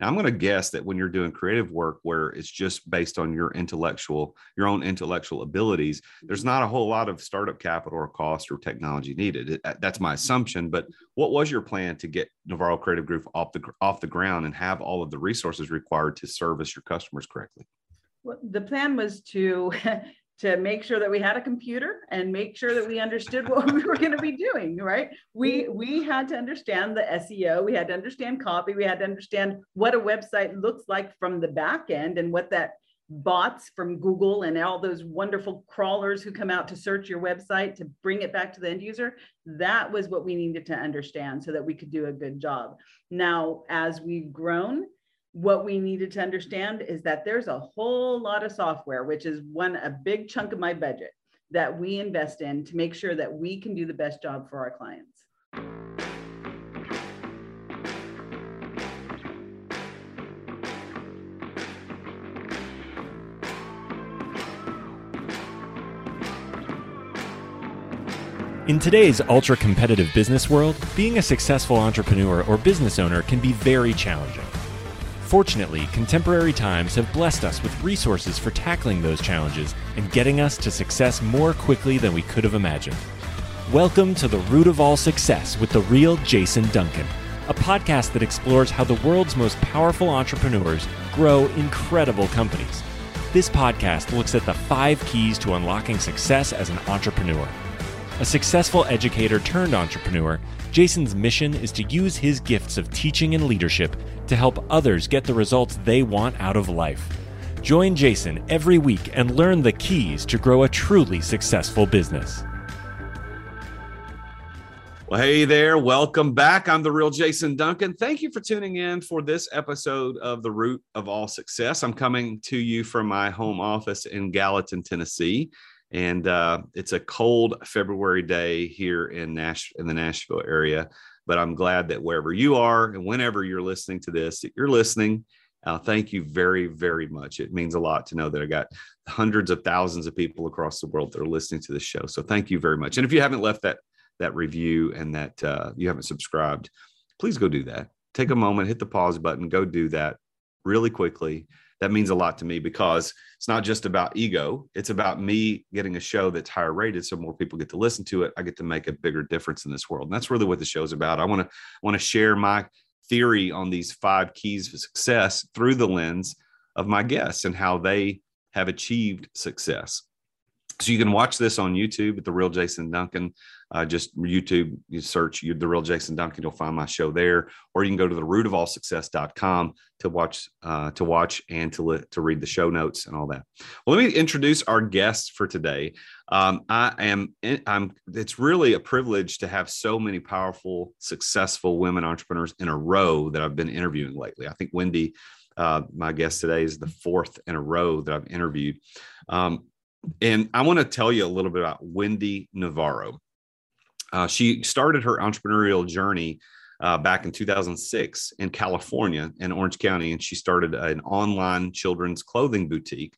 Now, I'm going to guess that when you're doing creative work where it's just based on your intellectual, your own intellectual abilities, there's mm-hmm. not a whole lot of startup capital or cost or technology needed. It, that's my assumption. But what was your plan to get Navarro Creative Group off the off the ground and have all of the resources required to service your customers correctly? Well, the plan was to to make sure that we had a computer and make sure that we understood what we were going to be doing right? We we had to understand the seo we had to understand copy we had to understand what a website looks like from the back end and what that bots from google and all those wonderful crawlers who come out to search your website to bring it back to the end user that was what we needed to understand so that we could do a good job. Now as we've grown what we needed to understand is that there's a whole lot of software, which is one a big chunk of my budget that we invest in to make sure that we can do the best job for our clients. In today's ultra competitive business world, being a successful entrepreneur or business owner can be very challenging. Fortunately, contemporary times have blessed us with resources for tackling those challenges and getting us to success more quickly than we could have imagined. Welcome to the root of all success with the real Jason Duncan, a podcast that explores how the world's most powerful entrepreneurs grow incredible companies. This podcast looks at the five keys to unlocking success as an entrepreneur. A successful educator turned entrepreneur, Jason's mission is to use his gifts of teaching and leadership to help others get the results they want out of life. Join Jason every week and learn the keys to grow a truly successful business. Well, hey there. Welcome back. I'm the real Jason Duncan. Thank you for tuning in for this episode of The Root of All Success. I'm coming to you from my home office in Gallatin, Tennessee and uh, it's a cold February day here in Nash in the Nashville area. But I'm glad that wherever you are and whenever you're listening to this, that you're listening. Uh, thank you very, very much. It means a lot to know that I got hundreds of thousands of people across the world that are listening to this show. So thank you very much. And if you haven't left that that review and that uh, you haven't subscribed, please go do that. Take a moment, hit the pause button, go do that really quickly that means a lot to me because it's not just about ego. It's about me getting a show that's higher rated so more people get to listen to it. I get to make a bigger difference in this world. And that's really what the show's about. I want to want to share my theory on these five keys of success through the lens of my guests and how they have achieved success. So you can watch this on YouTube at the real Jason Duncan uh, just YouTube, you search the real Jason Duncan, you'll find my show there, or you can go to the rootofallsuccess.com to watch uh, to watch and to li- to read the show notes and all that. Well, let me introduce our guest for today. Um, I am I'm it's really a privilege to have so many powerful, successful women entrepreneurs in a row that I've been interviewing lately. I think Wendy, uh, my guest today, is the fourth in a row that I've interviewed. Um, and I want to tell you a little bit about Wendy Navarro. Uh, she started her entrepreneurial journey uh, back in 2006 in California, in Orange County, and she started an online children's clothing boutique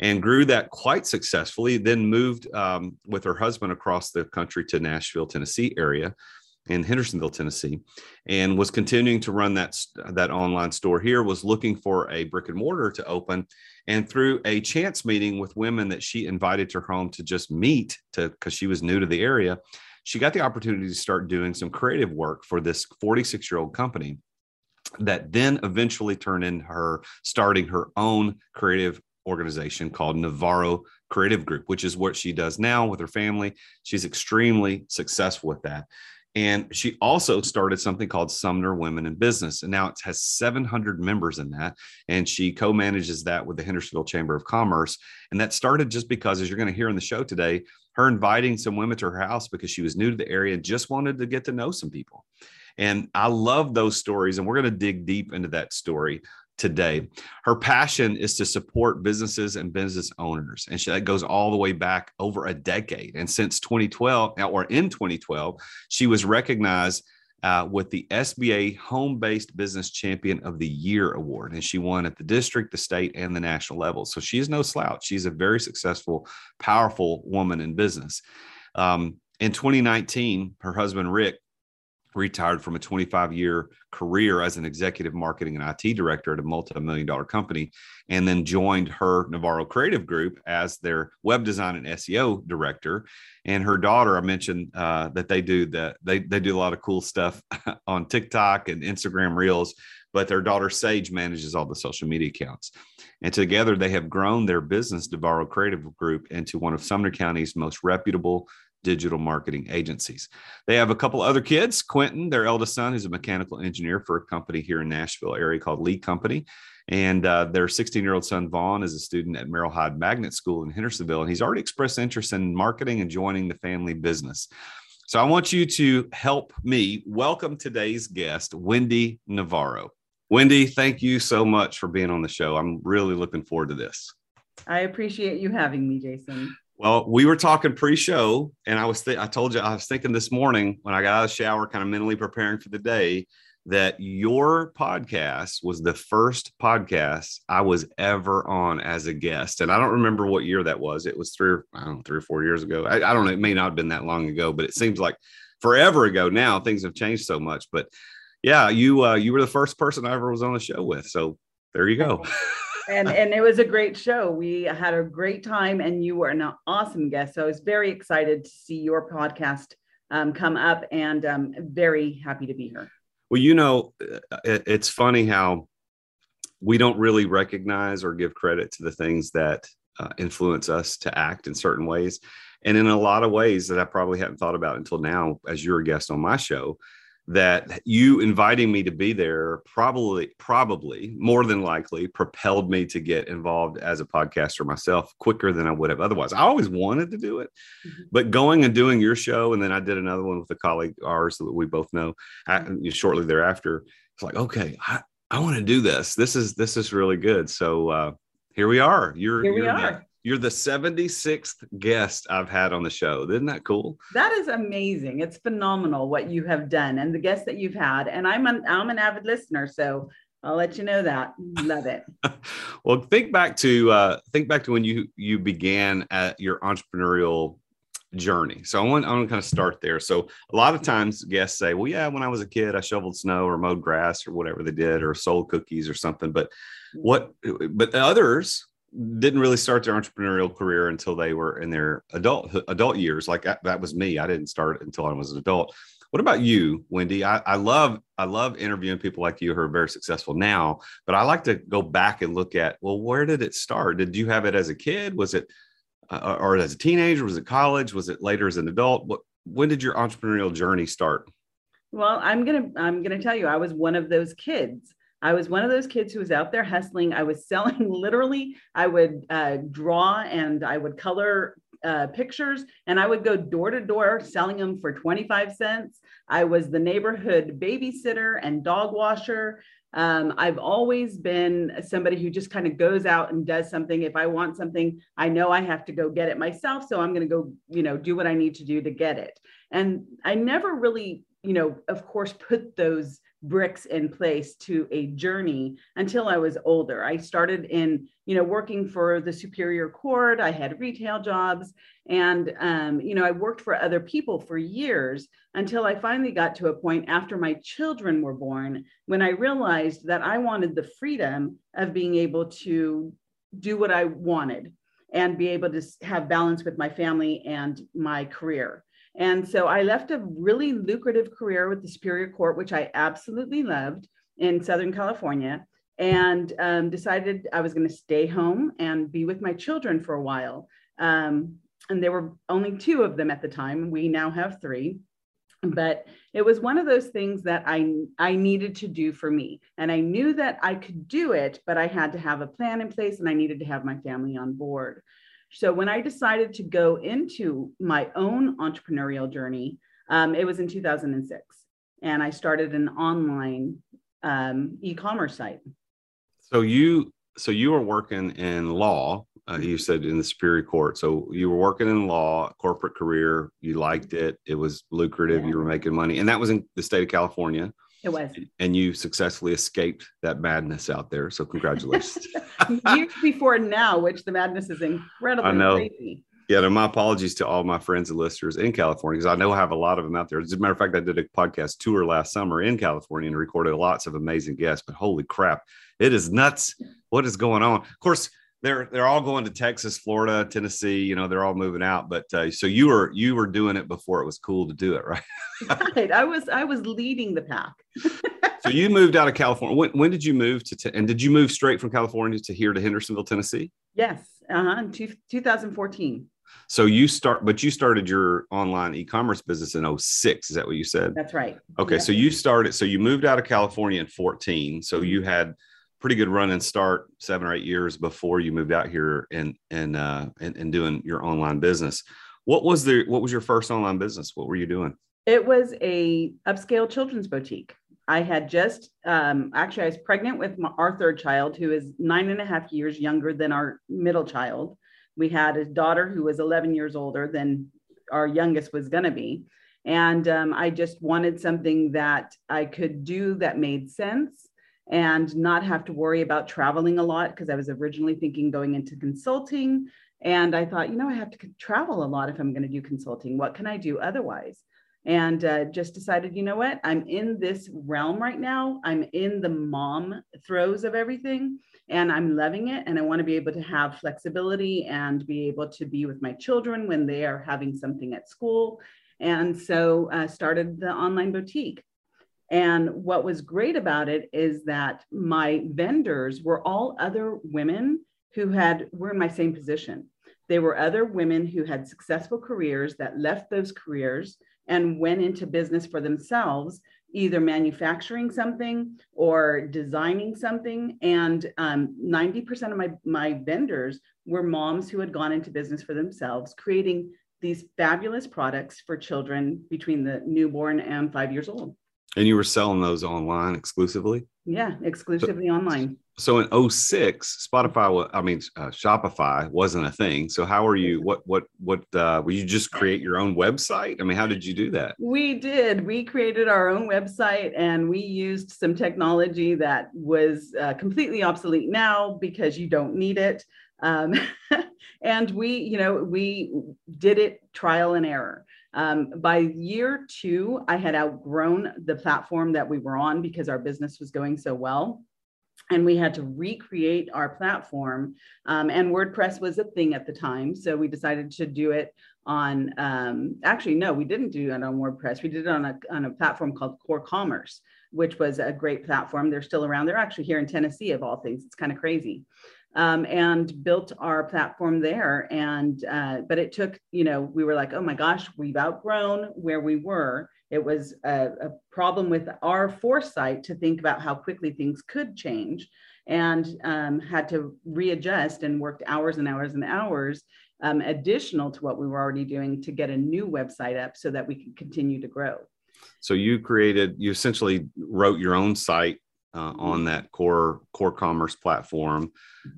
and grew that quite successfully. Then moved um, with her husband across the country to Nashville, Tennessee area, in Hendersonville, Tennessee, and was continuing to run that that online store here. Was looking for a brick and mortar to open, and through a chance meeting with women that she invited to her home to just meet, to because she was new to the area, she got the opportunity to start doing some creative work for this 46 year old company that then eventually turned into her starting her own creative organization called Navarro Creative Group, which is what she does now with her family. She's extremely successful with that. And she also started something called Sumner Women in Business. And now it has 700 members in that. And she co manages that with the Hendersonville Chamber of Commerce. And that started just because, as you're going to hear in the show today, her inviting some women to her house because she was new to the area and just wanted to get to know some people. And I love those stories. And we're going to dig deep into that story today. Her passion is to support businesses and business owners. And she, that goes all the way back over a decade. And since 2012, or in 2012, she was recognized uh, with the SBA Home Based Business Champion of the Year award. And she won at the district, the state, and the national level. So she's no slouch. She's a very successful, powerful woman in business. Um, in 2019, her husband, Rick, retired from a 25 year career as an executive marketing and IT director at a multi million dollar company, and then joined her Navarro Creative Group as their web design and SEO director. And her daughter, I mentioned uh, that they do that they, they do a lot of cool stuff on TikTok and Instagram Reels, but their daughter Saige manages all the social media accounts. And together they have grown their business, Navarro Creative Group, into one of Sumner County's most reputable digital marketing agencies. They have a couple other kids. Quentin, their eldest son, is a mechanical engineer for a company here in Nashville area called Lee Company. And uh, their 16 year old son, Vaughn, is a student at Merrol Hyde Magnet School in Hendersonville. And he's already expressed interest in marketing and joining the family business. So I want you to help me welcome today's guest, Wendy Navarro. Wendy, thank you so much for being on the show. I'm really looking forward to this. I appreciate you having me, Jason. Well, we were talking pre-show, and I was th- I told you I was thinking this morning when I got out of the shower, kind of mentally preparing for the day, that your podcast was the first podcast I was ever on as a guest, and I don't remember what year that was. It was three or I don't know three or four years ago. I, I don't know. It may not have been that long ago, but it seems like forever ago now. Things have changed so much, but yeah, you uh, you were the first person I ever was on the show with, so there you go. and and it was a great show. We had a great time, and you were an awesome guest. So I was very excited to see your podcast um, come up, and um, very happy to be here. Well, you know, uh, it, it's funny how we don't really recognize or give credit to the things that uh, influence us to act in certain ways, and in a lot of ways that I probably hadn't thought about until now, as you're a guest on my show that you inviting me to be there probably probably more than likely propelled me to get involved as a podcaster myself quicker than I would have otherwise. I always wanted to do it, mm-hmm. but going and doing your show and then I did another one with a colleague ours that we both know mm-hmm. shortly thereafter. It's like, okay, I, I want to do this. This is this is really good. So uh here we are. You're here we you're are. You're the 76th guest I've had on the show. Isn't that cool? That is amazing. It's phenomenal what you have done and the guests that you've had. And I'm an I'm an avid listener, so I'll let you know that. Love it. well, think back to uh, think back to when you you began at your entrepreneurial journey. So I want I want to kind of start there. So a lot of times guests say, "Well, yeah, when I was a kid, I shoveled snow or mowed grass or whatever they did, or sold cookies or something." But what? But others didn't really start their entrepreneurial career until they were in their adult adult years. Like that, was me. I didn't start until I was an adult. What about you, Wendy? I, I love I love interviewing people like you who are very successful now, but I like to go back and look at well, where did it start? Did you have it as a kid? Was it uh, or as a teenager? Was it college? Was it later as an adult? What when did your entrepreneurial journey start? Well, I'm gonna I'm gonna tell you, I was one of those kids. I was one of those kids who was out there hustling. I was selling literally, I would uh, draw and I would color uh, pictures and I would go door to door selling them for 25 cents. I was the neighborhood babysitter and dog washer. Um, I've always been somebody who just kind of goes out and does something. If I want something, I know I have to go get it myself. So I'm going to go, you know, do what I need to do to get it. And I never really, you know, of course, put those bricks in place to a journey until I was older. I started in, you know, working for the Superior Court. I had retail jobs, and um, you know, I worked for other people for years until I finally got to a point after my children were born when I realized that I wanted the freedom of being able to do what I wanted and be able to have balance with my family and my career. And so I left a really lucrative career with the Superior Court, which I absolutely loved in Southern California, and um, decided I was going to stay home and be with my children for a while. Um, and there were only two of them at the time. We now have three. But it was one of those things that I, I needed to do for me. And I knew that I could do it, but I had to have a plan in place and I needed to have my family on board. So when I decided to go into my own entrepreneurial journey, um, it was in 2006, and I started an online um, e-commerce site. So you so you were working in law. Uh, you said in the Superior Court. So you were working in law, corporate career. You liked it. It was lucrative. Yeah. You were making money, and that was in the state of California. It was. And you successfully escaped that madness out there. So congratulations. Years before now, which the madness is incredibly I know. crazy. Yeah, and my apologies to all my friends and listeners in California because I know I have a lot of them out there. As a matter of fact, I did a podcast tour last summer in California and recorded lots of amazing guests. But holy crap, it is nuts! What is going on? Of course, they're they're all going to Texas, Florida, Tennessee. You know, they're all moving out. But uh, so you were you were doing it before it was cool to do it, right? right. I was I was leading the pack. so you moved out of California. When, when did you move to? and did you move straight from California to here to Hendersonville, Tennessee? Yes, uh-huh, in two, 2014. So you start, but you started your online e-commerce business in 06. Is that what you said? That's right. Okay. So you started, so you moved out of California in 14. So you had pretty good run and start seven or eight years before you moved out here and and uh and, and doing your online business. What was the what was your first online business? What were you doing? It was a upscale children's boutique. I had just um, actually I was pregnant with my, our third child, who is nine and a half years younger than our middle child. We had a daughter who was 11 years older than our youngest was going to be, and um, I just wanted something that I could do that made sense and not have to worry about traveling a lot because I was originally thinking going into consulting. And I thought, you know, I have to travel a lot if I'm going to do consulting. What can I do otherwise? And uh, just decided, you know what, I'm in this realm right now. I'm in the mom throes of everything and I'm loving it. And I want to be able to have flexibility and be able to be with my children when they are having something at school. And so uh, started the online boutique. And what was great about it is that my vendors were all other women who had were in my same position. They were other women who had successful careers that left those careers and went into business for themselves, either manufacturing something or designing something. And um, 90% of my, my vendors were moms who had gone into business for themselves, creating these fabulous products for children between the newborn and five years old. And you were selling those online exclusively? Yeah, exclusively so, online. So in 06, Spotify, I mean, uh, Shopify wasn't a thing. So how are you, what, what, what, uh, were you just create your own website? I mean, how did you do that? We did. We created our own website and we used some technology that was uh, completely obsolete now because you don't need it. Um, and we, you know, we did it trial and error. Um, by year two, I had outgrown the platform that we were on because our business was going so well. And we had to recreate our platform. Um, and WordPress was a thing at the time. So we decided to do it on, um, actually, no, we didn't do it on WordPress. We did it on a, on a platform called Core Commerce, which was a great platform. They're still around. They're actually here in Tennessee, of all things. It's kind of crazy um, and built our platform there. And uh, but it took, you know, we were like, oh my gosh, we've outgrown where we were. It was a, a problem with our foresight to think about how quickly things could change, and um, had to readjust and worked hours and hours and hours. Um, additional to what we were already doing to get a new website up so that we could continue to grow. So you created, you essentially wrote your own site uh, on that core core commerce platform.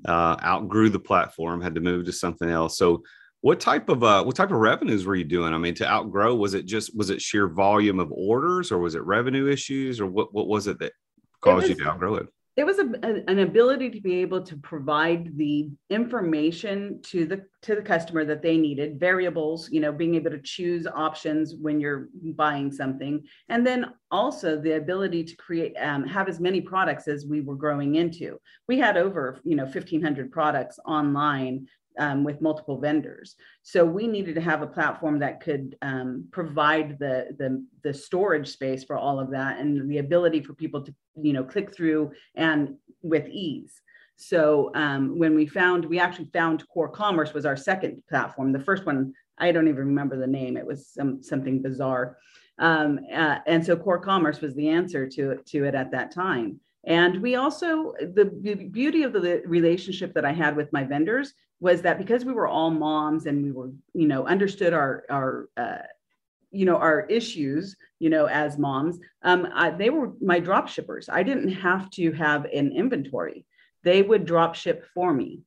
Uh, outgrew the platform, had to move to something else. So, what type of uh, what type of revenues were you doing? I mean, to outgrow, was it just was it sheer volume of orders, or was it revenue issues, or what what was it that caused was, you to outgrow it? It was a, a, an ability to be able to provide the information to the to the customer that they needed variables you know being able to choose options when you're buying something. And then also the ability to create um, have as many products as we were growing into. We had over you know 1500 products online um, with multiple vendors. So we needed to have a platform that could um, provide the, the, the storage space for all of that and the ability for people to you know click through and with ease. So um, when we found, we actually found Core Commerce was our second platform. The first one, I don't even remember the name. It was some, something bizarre. Um, uh, and so Core Commerce was the answer to, to it at that time. And we also, the beauty of the relationship that I had with my vendors was that because we were all moms and we were, you know, understood our, our, uh, you know, our issues, you know, as moms, um, I, they were my drop shippers. I didn't have to have an inventory. They would drop ship for me.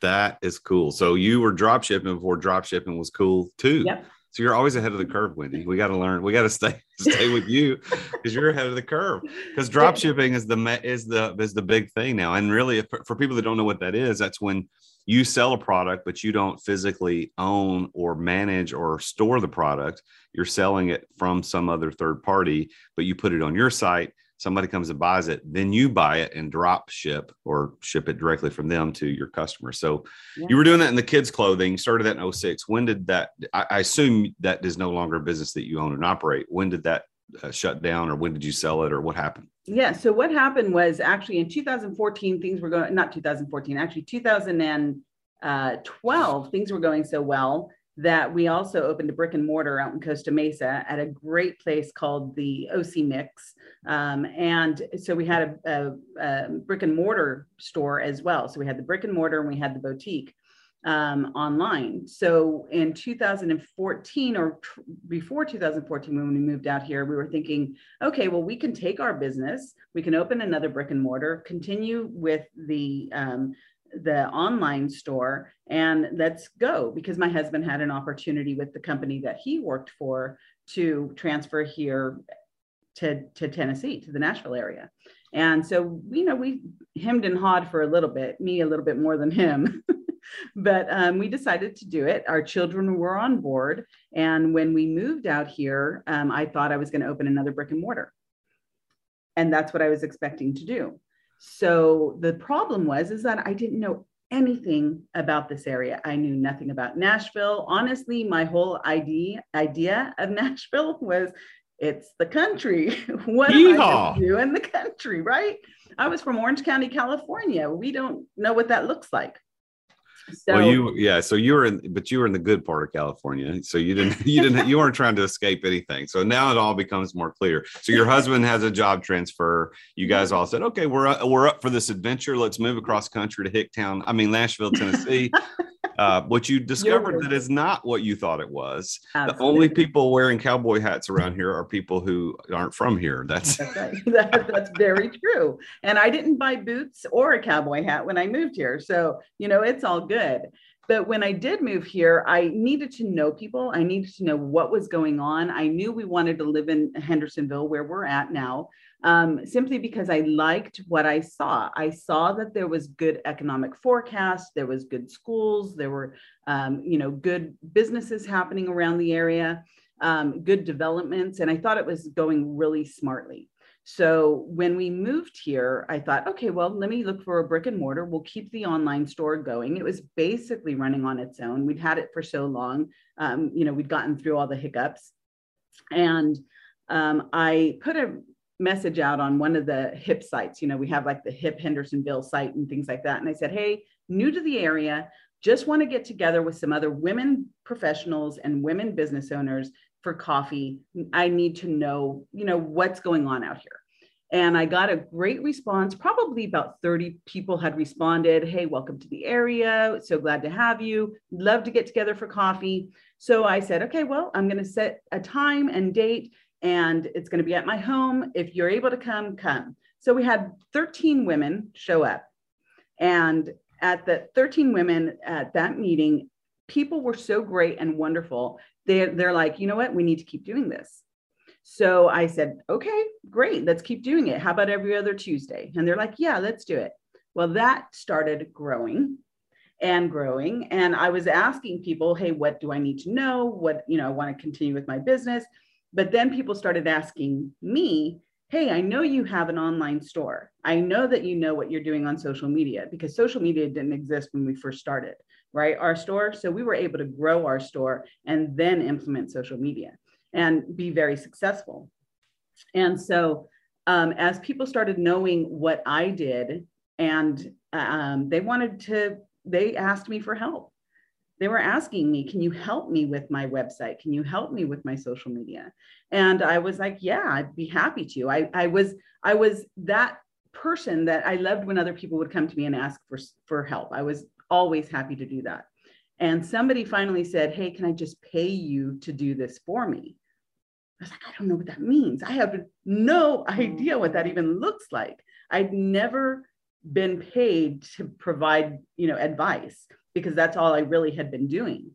That is cool. So you were drop shipping before drop shipping was cool too. Yep. So you're always ahead of the curve, Wendy. We got to learn. We got to stay stay with you because you're ahead of the curve. Because drop shipping is the is the is the big thing now. And really, if, for people that don't know what that is, that's when you sell a product, but you don't physically own or manage or store the product. You're selling it from some other third party, but you put it on your site. Somebody comes and buys it, then you buy it and drop ship or ship it directly from them to your customer. So yeah. you were doing that in the kids' clothing, started that in 06. When did that? I, I assume that is no longer a business that you own and operate. When did that uh, shut down or when did you sell it or what happened? Yeah. So what happened was actually in 2014, things were going, not 2014, actually 2012, things were going so well that we also opened a brick and mortar out in Costa Mesa at a great place called the OC Mix. Um, and so we had a, a, a, brick and mortar store as well. So we had the brick and mortar and we had the boutique um, online. So in 2014 or tr- before 2014, when we moved out here, we were thinking, okay, well, we can take our business, we can open another brick and mortar, continue with the um, the online store, and let's go. Because my husband had an opportunity with the company that he worked for to transfer here to, to Tennessee, to the Nashville area. And so, you know, we hemmed and hawed for a little bit, me a little bit more than him. but um, we decided to do it. Our children were on board. And when we moved out here, um, I thought I was going to open another brick and mortar. And that's what I was expecting to do. So the problem was is that I didn't know anything about this area. I knew nothing about Nashville. Honestly, my whole idea idea of Nashville was it's the country. what Yeehaw. am I do in the country, right? I was from Orange County, California. We don't know what that looks like. So, well, you yeah, so you were in, but you were in the good part of California, so you didn't you didn't you weren't trying to escape anything. So now it all becomes more clear. So your husband has a job transfer. You guys all said, okay, we're up, we're up for this adventure. Let's move across country to Hicktown. I mean Nashville, Tennessee. uh, what you discovered that is not what you thought it was. Absolutely. The only people wearing cowboy hats around here are people who aren't from here. That's that's, right. that, that's very true. And I didn't buy boots or a cowboy hat when I moved here, so you know it's all good. But when I did move here, I needed to know people. I needed to know what was going on. I knew we wanted to live in Hendersonville, where we're at now um, simply because I liked what I saw. I saw that there was good economic forecast, there was good schools, there were, um, you know, good businesses happening around the area, um, good developments, and I thought it was going really smartly. So when we moved here, I thought, okay, well, let me look for a brick and mortar. We'll keep the online store going. It was basically running on its own. We'd had it for so long. Um, you know, we'd gotten through all the hiccups. And um, I put a message out on one of the hip sites. You know, we have like the hip Hendersonville site and things like that. And I said, hey, new to the area, just want to get together with some other women professionals and women business owners for coffee. I need to know, you know, what's going on out here. And I got a great response. Probably about 30 people had responded, Hey, welcome to the area. So glad to have you. Love to get together for coffee. So I said, Okay, well, I'm going to set a time and date and it's going to be at my home. If you're able to come, come. So we had 13 women show up. And at the 13 women at that meeting, people were so great and wonderful. They, they're like, you know what? We need to keep doing this. So I said, okay, great. Let's keep doing it. How about every other Tuesday? And they're like, yeah, let's do it. Well, that started growing and growing. And I was asking people, hey, what do I need to know? What, you know, I want to continue with my business. But then people started asking me, hey, I know you have an online store. I know that you know what you're doing on social media because social media didn't exist when we first started, right? Our store. So we were able to grow our store and then implement social media and be very successful. And so um, as people started knowing what I did, and um, they wanted to, they asked me for help they were asking me, Can you help me with my website? Can you help me with my social media? And I was like, Yeah, I'd be happy to. I, I was, I was that person that I loved when other people would come to me and ask for, for help. I was always happy to do that. And somebody finally said, Hey, can I just pay you to do this for me? I was like, I don't know what that means. I have no idea what that even looks like. I'd never been paid to provide, you know, advice because that's all I really had been doing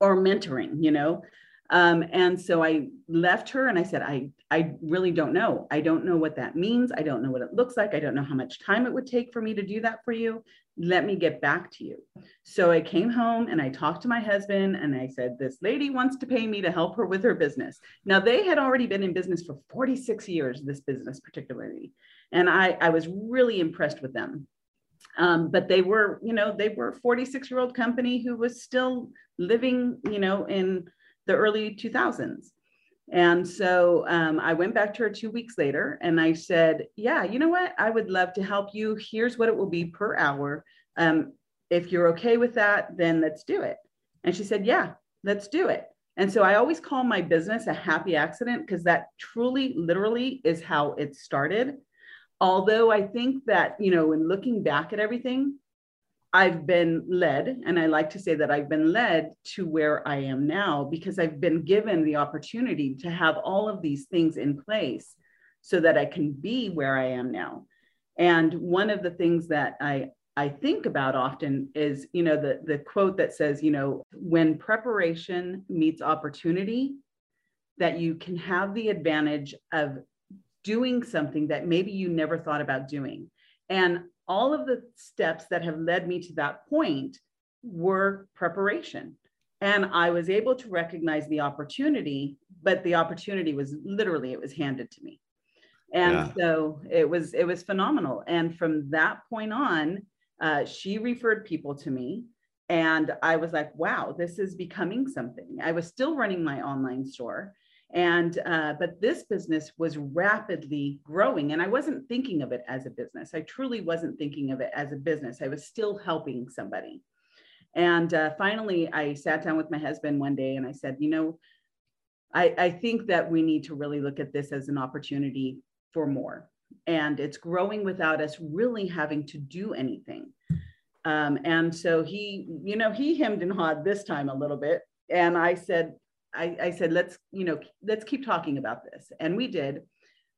or mentoring, you know. Um, and so I left her and I said, I, I really don't know. I don't know what that means. I don't know what it looks like. I don't know how much time it would take for me to do that for you. Let me get back to you. So I came home and I talked to my husband and I said, This lady wants to pay me to help her with her business. Now, they had already been in business for 46 years, this business particularly. And I, I was really impressed with them. Um, but they were, you know, they were 46 year old company who was still living, you know, in the early 2000s. And so um, I went back to her two weeks later and I said, Yeah, you know what? I would love to help you. Here's what it will be per hour. Um, if you're okay with that, then let's do it. And she said, Yeah, let's do it. And so I always call my business a happy accident because that truly, literally is how it started. Although I think that, you know, in looking back at everything, I've been led, and I like to say that I've been led to where I am now because I've been given the opportunity to have all of these things in place so that I can be where I am now. And one of the things that I I think about often is, you know, the the quote that says, you know, when preparation meets opportunity, that you can have the advantage of doing something that maybe you never thought about doing. And all of the steps that have led me to that point were preparation. And I was able to recognize the opportunity, but the opportunity was literally, it was handed to me. And yeah. so it was, it was phenomenal. And from that point on, uh, she referred people to me. And I was like, wow, this is becoming something. I was still running my online store and uh, but this business was rapidly growing and i wasn't thinking of it as a business. I truly wasn't thinking of it as a business. I was still helping somebody. And uh, finally i sat down with my husband one day and i said you know I, I think that we need to really look at this as an opportunity for more. And it's growing without us really having to do anything. Um, and so he you know he hemmed and hawed this time a little bit. And i said I, I said, let's, you know, let's keep talking about this. And we did,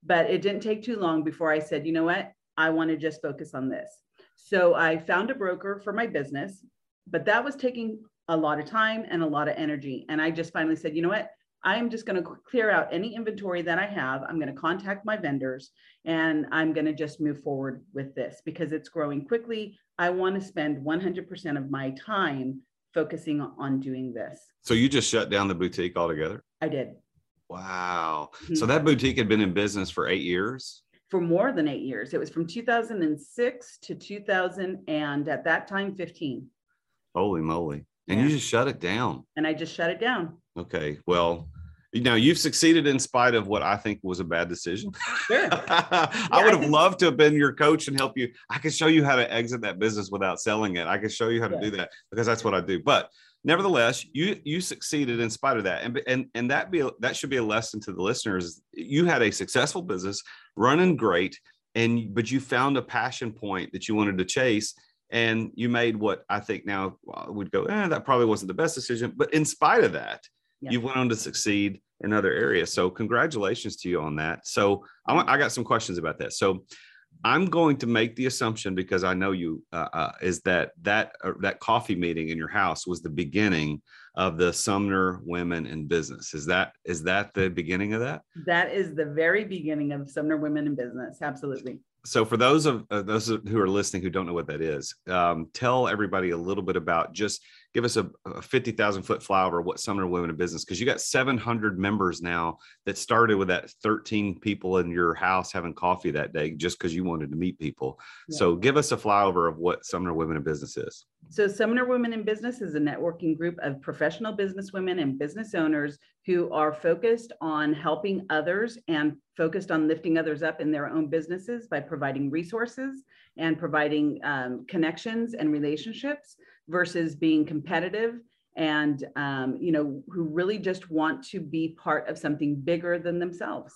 but it didn't take too long before I said, you know what? I want to just focus on this. So I found a broker for my business, but that was taking a lot of time and a lot of energy. And I just finally said, you know what? I am just going to clear out any inventory that I have. I'm going to contact my vendors and I'm going to just move forward with this because it's growing quickly. I want to spend 100% of my time focusing on doing this. So you just shut down the boutique altogether? I did. Wow. Mm-hmm. So that boutique had been in business for eight years? For more than eight years. It was from 2006 to 2000, and at that time, 15. Holy moly. And yeah. you just shut it down. And I just shut it down. Okay. Well, you know, you've succeeded in spite of what I think was a bad decision. Sure. I yeah, would have loved to have been your coach and help you. I could show you how to exit that business without selling it. I could show you how to yeah. do that because that's what I do. But nevertheless, you you succeeded in spite of that, and and and that be that should be a lesson to the listeners. You had a successful business running great, and but you found a passion point that you wanted to chase, and you made what I think now would go. Eh, that probably wasn't the best decision, but in spite of that, yeah. you went on to succeed in other areas. So congratulations to you on that. So I, I got some questions about that. So I'm going to make the assumption because I know you uh, uh, is that that uh, that coffee meeting in your house was the beginning of the Sumner Women in Business. Is that is that the beginning of that? That is the very beginning of Sumner Women in Business. Absolutely. So for those of uh, those who are listening who don't know what that is, um, tell everybody a little bit about just give us a, a 50,000 foot flyover of what Sumner Women in Business because you got 700 members now that started with that 13 people in your house having coffee that day just because you wanted to meet people. Yeah. So give us a flyover of what Sumner Women in Business is. So Sumner Women in Business is a networking group of professional business women and business owners who are focused on helping others and focused on lifting others up in their own businesses by providing resources and providing um, connections and relationships versus being competitive and um, you know who really just want to be part of something bigger than themselves.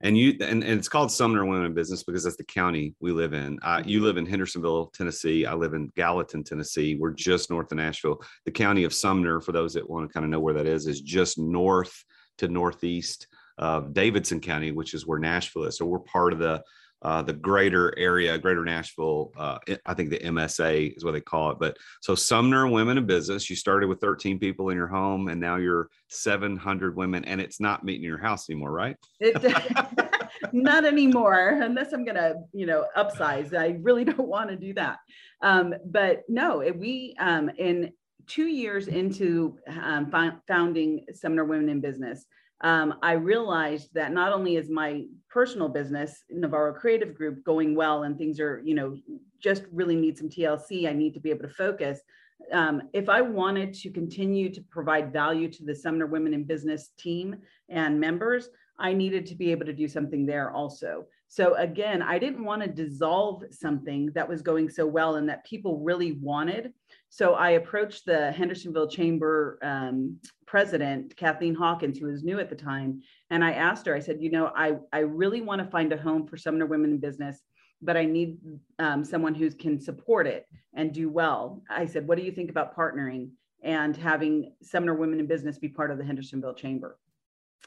And you and, and it's called sumner women in business because that's the county we live in. Uh, you live in hendersonville tennessee. I live in gallatin tennessee. We're just north of nashville. The county of sumner for those that want to kind of know where that is is just north to northeast of davidson county which is where nashville is. So we're part of the uh, the greater area, greater Nashville. Uh, I think the MSA is what they call it. But so Sumner Women in Business, you started with 13 people in your home and now you're 700 women and it's not meeting your house anymore, right? It, not anymore, unless I'm going to, you know, upsize. I really don't want to do that. Um, but no, we, um, in two years into um, founding Sumner Women in Business, um, I realized that not only is my personal business, Navarro Creative Group, going well and things are, you know, just really need some TLC, I need to be able to focus. Um, if I wanted to continue to provide value to the Sumner Women in Business team and members, I needed to be able to do something there also. So again, I didn't want to dissolve something that was going so well and that people really wanted. So I approached the Hendersonville Chamber um, president, Kathleen Hawkins, who was new at the time, and I asked her, I said, you know, I, I really want to find a home for Sumner Women in Business, but I need um, someone who can support it and do well. I said, what do you think about partnering and having Sumner Women in Business be part of the Hendersonville Chamber?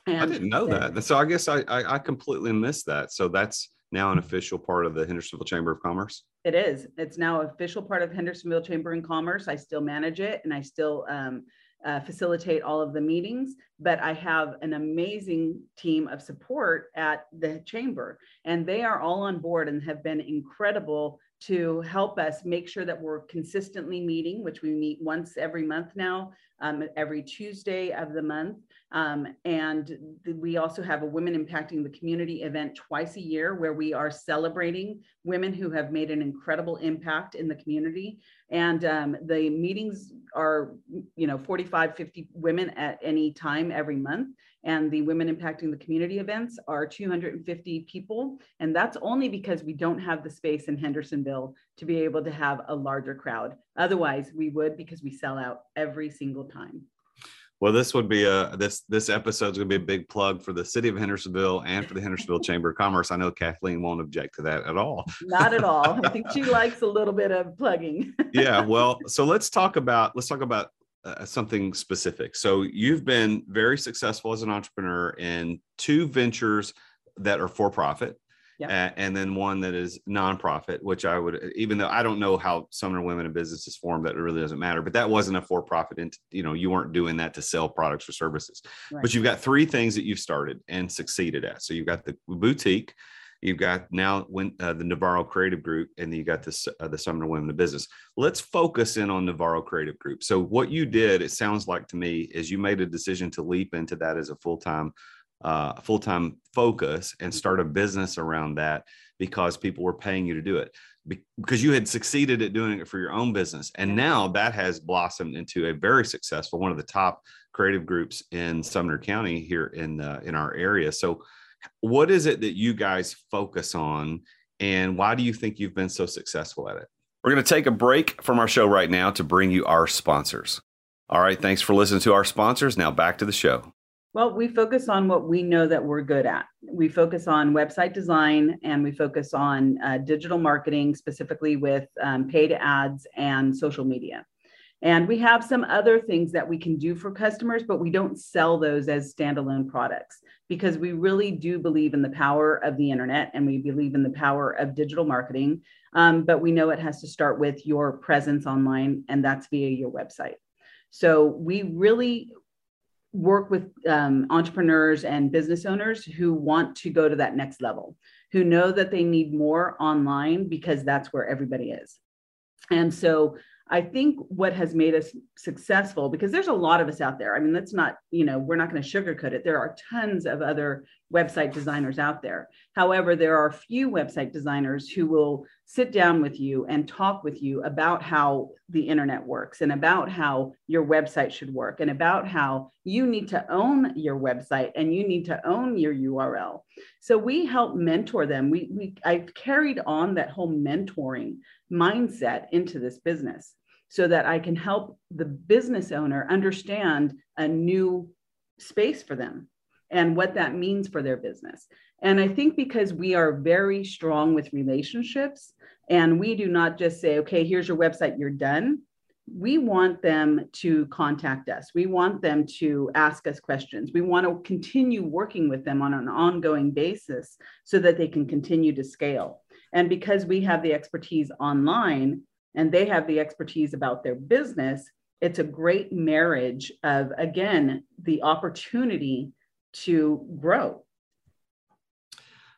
And I didn't know that. So I guess I, I, I completely missed that. So that's now an official part of the Hendersonville Chamber of Commerce? It is. It's now official part of Hendersonville Chamber and Commerce. I still manage it and I still um, uh, facilitate all of the meetings, but I have an amazing team of support at the chamber, and they are all on board and have been incredible to help us make sure that we're consistently meeting, which we meet once every month now, um, every Tuesday of the month. Um, and we also have a Women Impacting the Community event twice a year where we are celebrating women who have made an incredible impact in the community. And um, the meetings are, you know, 45, 50 women at any time every month. And the women impacting the community events are 250 people. And that's only because we don't have the space in hendersonville to be able to have a larger crowd. Otherwise we would because we sell out every single time well this would be a this this episode is going to be a big plug for the city of hendersonville and for the hendersonville chamber of commerce i know kathleen won't object to that at all not at all i think she likes a little bit of plugging yeah well so let's talk about let's talk about uh, something specific. So you've been very successful as an entrepreneur in two ventures that are for profit. Yeah. and then one that is nonprofit, which I would, even though I don't know how Sumner Women in Business is formed, that really doesn't matter. But that wasn't a for-profit, and you know, you weren't doing that to sell products or services. Right. But you've got three things that you've started and succeeded at. So you've got the boutique, You've got now when uh, the Navarro Creative Group, and you got this uh, the Sumner Women of Business. Let's focus in on Navarro Creative Group. So what you did, it sounds like to me, is you made a decision to leap into that as a full time uh, full time focus and start a business around that because people were paying you to do it because you had succeeded at doing it for your own business and now that has blossomed into a very successful one of the top creative groups in Sumner County here in uh, in our area so what is it that you guys focus on, and why do you think you've been so successful at it? We're going to take a break from our show right now to bring you our sponsors. All right, thanks for listening to our sponsors. Now back to the show. Well, we focus on what we know that we're good at. We focus on website design and we focus on uh, digital marketing, specifically with um, paid ads and social media. And we have some other things that we can do for customers, but we don't sell those as standalone products because we really do believe in the power of the internet and we believe in the power of digital marketing. Um, but we know it has to start with your presence online, and that's via your website. So we really work with um, entrepreneurs and business owners who want to go to that next level, who know that they need more online because that's where everybody is. And so I think what has made us successful, because there's a lot of us out there. I mean, that's not, you know, we're not going to sugarcoat it. There are tons of other website designers out there. However, there are few website designers who will sit down with you and talk with you about how the internet works and about how your website should work and about how you need to own your website and you need to own your URL. So we help mentor them. We, we I've carried on that whole mentoring mindset into this business so that I can help the business owner understand a new space for them and what that means for their business. And I think because we are very strong with relationships and we do not just say, okay, here's your website, you're done. we want them to contact us. We want them to ask us questions. We want to continue working with them on an ongoing basis so that they can continue to scale. And because we have the expertise online and they have the expertise about their business, it's a great marriage of, again, the opportunity to grow.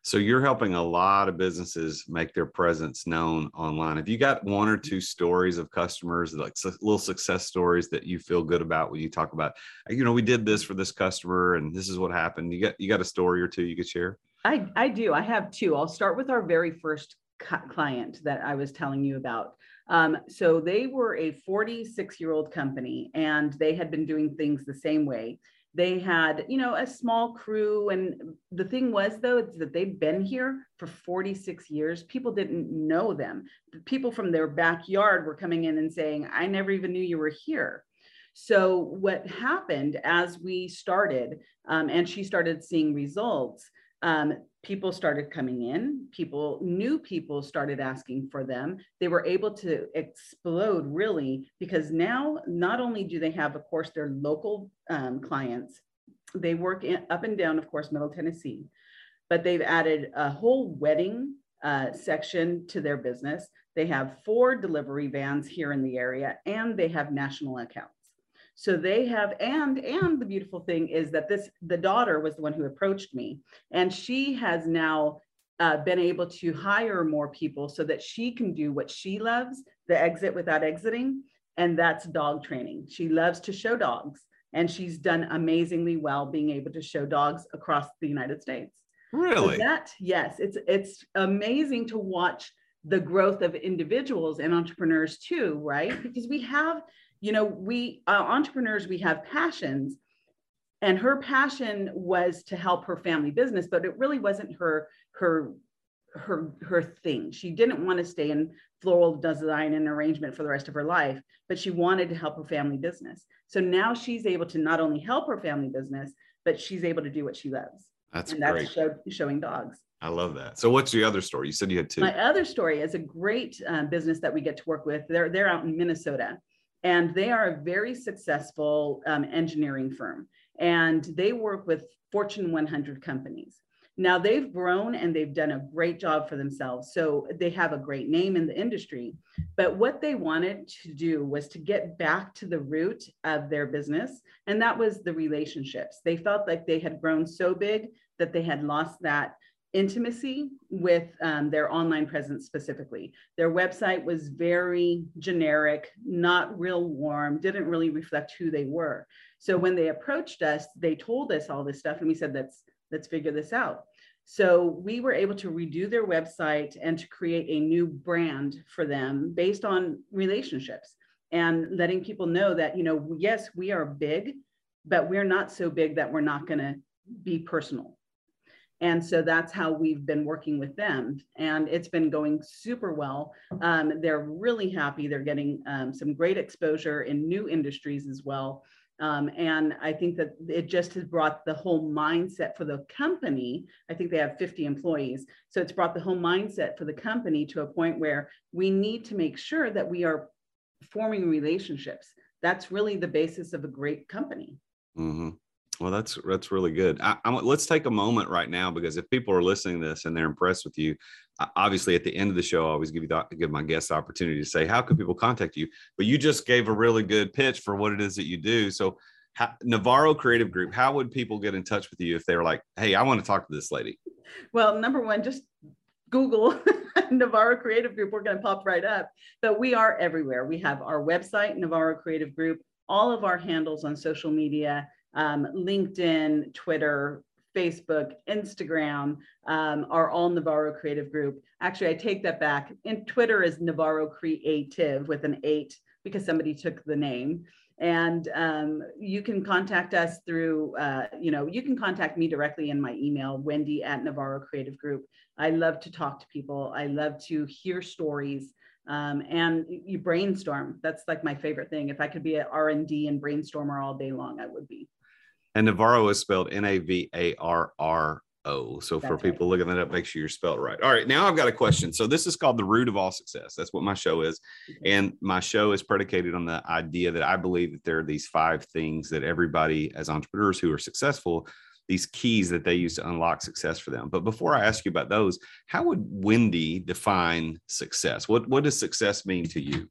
So you're helping a lot of businesses make their presence known online. Have you got one or two stories of customers, like little success stories that you feel good about when you talk about, you know, we did this for this customer and this is what happened. You got you got a story or two you could share? I I do. I have two. I'll start with our very first client that I was telling you about. Um, so they were a 46 year old company and they had been doing things the same way. They had you know a small crew and the thing was though it's that they've been here for 46 years. People didn't know them. People from their backyard were coming in and saying i never even knew you were here. So what happened as we started um, and she started seeing results um, people started coming in. People new people started asking for them. They were able to explode really because now not only do they have of course their local um, clients they work in, up and down of course middle tennessee but they've added a whole wedding uh, section to their business. They have four delivery vans here in the area and they have national accounts so they have, and and the beautiful thing is that this the daughter was the one who approached me, and she has now uh, been able to hire more people so that she can do what she loves, the exit without exiting, and that's dog training. She loves to show dogs, and she's done amazingly well being able to show dogs across the United States. Really? So that yes, it's it's amazing to watch the growth of individuals and entrepreneurs too, right? Because we have you know we uh, entrepreneurs we have passions and her passion was to help her family business but it really wasn't her her her her thing she didn't want to stay in floral design and arrangement for the rest of her life but she wanted to help her family business so now she's able to not only help her family business but she's able to do what she loves that's and great. that's show, showing dogs I love that. So, what's your other story? You said you had two. My other story is a great uh, business that we get to work with. They're they're out in Minnesota, and they are a very successful um, engineering firm. And they work with fortune 100 companies. Now they've grown and they've done a great job for themselves. So they have a great name in the industry. But what they wanted to do was to get back to the root of their business and that was the relationships. They felt like they had grown so big that they had lost that intimacy with um, their online presence specifically. Their website was very generic, not real warm, didn't really reflect who they were. So when they approached us, they told us all this stuff, and we said, "Let's let's figure this out." So we were able to redo their website and to create a new brand for them based on relationships and letting people know that you know yes we are big but we're not so big that we're not going to be personal and so that's how we've been working with them. And it's been going super well. Um, they're really happy. They're getting um, some great exposure in new industries as well. Um, and I think that it just has brought the whole mindset for the company. I think they have 50 employees. So it's brought the whole mindset for the company to a point where we need to make sure that we are forming relationships. That's really the basis of a great company. Mm-hmm. Well, that's that's really good. I, I, let's take a moment right now because if people are listening to this and they're impressed with you, obviously at the end of the show, I always give you the, give my guests the opportunity to say how can people contact you. But you just gave a really good pitch for what it is that you do. So, how, Navarro Creative Group, how would people get in touch with you if they're like, "Hey, I want to talk to this lady"? Well, number one, just Google Navarro Creative Group. We're going to pop right up. But we are everywhere. We have our website, Navarro Creative Group. All of our handles on social media um, LinkedIn, Twitter, Facebook, Instagram um, are all Navarro Creative Group. Actually, I take that back. And Twitter is Navarro Creative with an eight because somebody took the name. And um, you can contact us through, uh, you know, you can contact me directly in my email, Wendy at Navarro Creative Group. I love to talk to people. I love to hear stories. Um, and you brainstorm. That's like my favorite thing. If I could be an R&D and brainstormer all day long, I would be. And Navarro is spelled N A V A R R O. So for That's right. people looking that up, make sure you're spelled right. All right, now I've got a question. So this is called the root of all success. That's what my show is, Okay. and my show is predicated on the idea that I believe that there are these five things that everybody, as entrepreneurs who are successful, these keys that they use to unlock success for them. But before I ask you about those, how would Wendy define success? What what does success mean to you?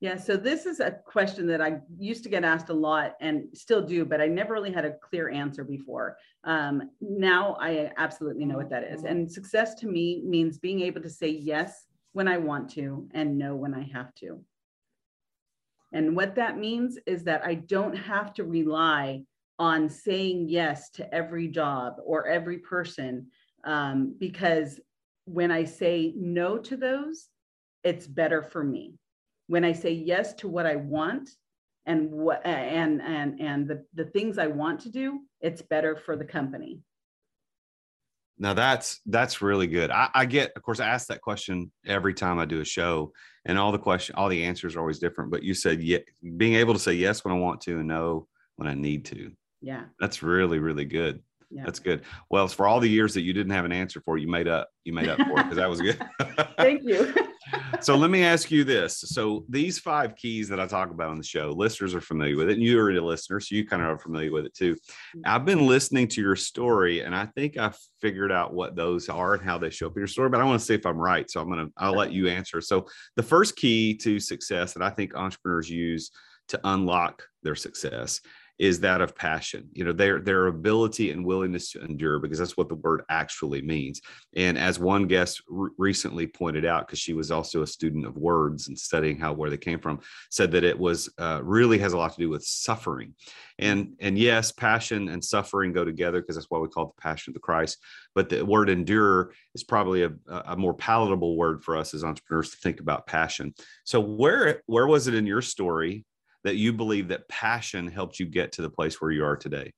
Yeah, so this is a question that I used to get asked a lot and still do, but I never really had a clear answer before. Um, now I absolutely know what that is. And success to me means being able to say yes when I want to and no when I have to. And what that means is that I don't have to rely on saying yes to every job or every person um, because when I say no to those, it's better for me when I say yes to what I want and what uh, and and and the, the things I want to do, it's better for the company. Now that's that's really good. I, I get, of course, I ask that question every time I do a show, and all the question, all the answers are always different. But you said yeah, being able to say yes when I want to and no when I need to. Yeah. That's really, really good. Yeah. That's good. Well, for all the years that you didn't have an answer for, you made up. You made up for it because that was good. Thank you. so let me ask you this. So these five keys that I talk about on the show, listeners are familiar with it, and you're a listener, so you kind of are familiar with it too. Mm-hmm. I've been listening to your story, and I think I figured out what those are and how they show up in your story. But I want to see if I'm right, so I'm gonna I'll let you answer. So the first key to success that I think entrepreneurs use to unlock their success is that of passion you know their their ability and willingness to endure because that's what the word actually means. And as one guest re- recently pointed out because she was also a student of words and studying how where they came from said that it was uh, really has a lot to do with suffering. And and yes passion and suffering go together because that's why we call it the passion of the christ. But the word endure is probably a, a more palatable word for us as entrepreneurs to think about passion. So where where was it in your story that you believe that passion helped you get to the place where you are today?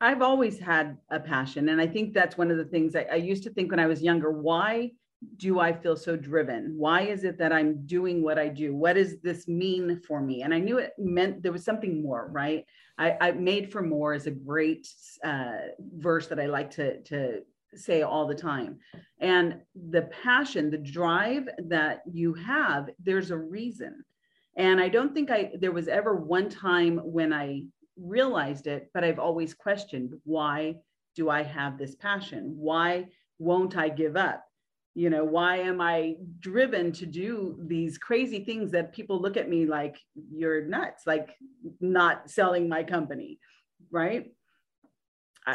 I've always had a passion. And I think that's one of the things I, I, used to think when I was younger why do I feel so driven? Why is it that I'm doing what I do? What does this mean for me? And I knew it meant there was something more, right? I, I made for more is a great uh, verse that I like to, to say all the time. And the passion, the drive that you have, there's a reason. And I don't think I there was ever one time when I realized it, but I've always questioned why do I have this passion? Why won't I give up? You know, why am I driven to do these crazy things that people look at me like you're nuts, like not selling my company, right?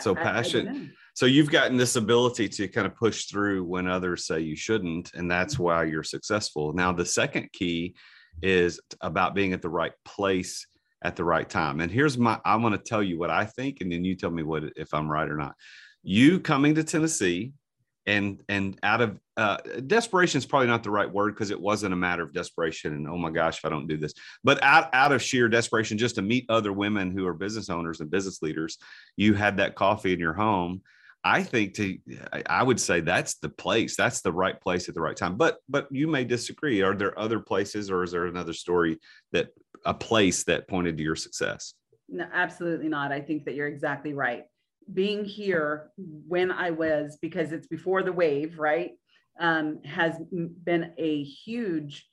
So passion. so you've gotten this ability to kind of push through when others say you shouldn't, and that's Mm-hmm. why you're successful. Now, the second key is about being at the right place at the right time. And here's my I want to tell you what I think and then you tell me what if I'm right or not. You coming to Tennessee and and out of uh, desperation is probably not the right word because it wasn't a matter of desperation and oh my gosh if I don't do this, but out out of sheer desperation just to meet other women who are business owners and business leaders, you had that coffee in your home I think to I would say that's the place. That's the right place at the right time. But but you may disagree. Are there other places or is there another story that a place that pointed to your success? No, absolutely not. I think that you're exactly right. Being here when I was, because it's before the wave, right, um, has been a huge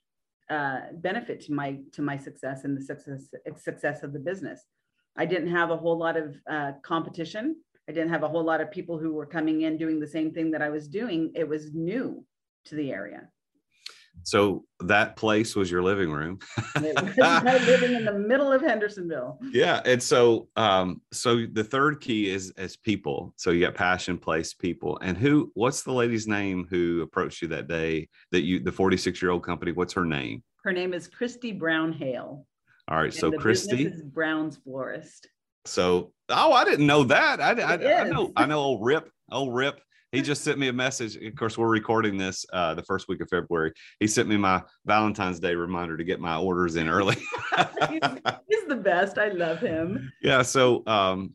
uh, benefit to my to my success and the success success of the business. I didn't have a whole lot of uh, competition. I didn't have a whole lot of people who were coming in doing the same thing that I was doing. It was new to the area. So that place was your living room. living in the middle of Hendersonville. Yeah, and so um, so the third key is as people. So you got passion, place, people, and who? What's the lady's name who approached you that day? That you, the forty-six year old company. What's her name? Her name is Christy Brown Hale. All right, so Christy is Brown's Florist. So, oh, I didn't know that. I, I, I, know, I know old Rip, old Rip. He just sent me a message. Of course, we're recording this uh, the first week of February. He sent me my Valentine's Day reminder to get my orders in early. he's, he's, the best. I love him. Yeah. So, um,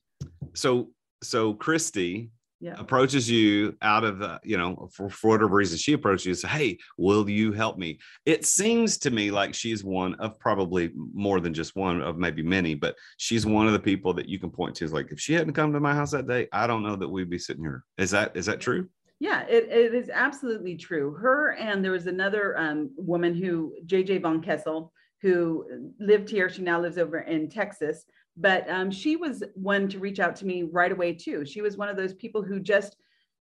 so, so Christy Yeah. approaches you out of the, you know, for, for whatever reason she approaches you and say, Hey, will you help me? It seems to me like she's one of probably more than just one of maybe many, but she's one of the people that you can point to is like, if she hadn't come to my house that day, I don't know that we'd be sitting here. Is that is that true? Yeah, it, it is absolutely true. Her and there was another um, woman who, JJ Von Kessel, who lived here. She now lives over in Texas, but um, she was one to reach out to me right away too. She was one of those people who just,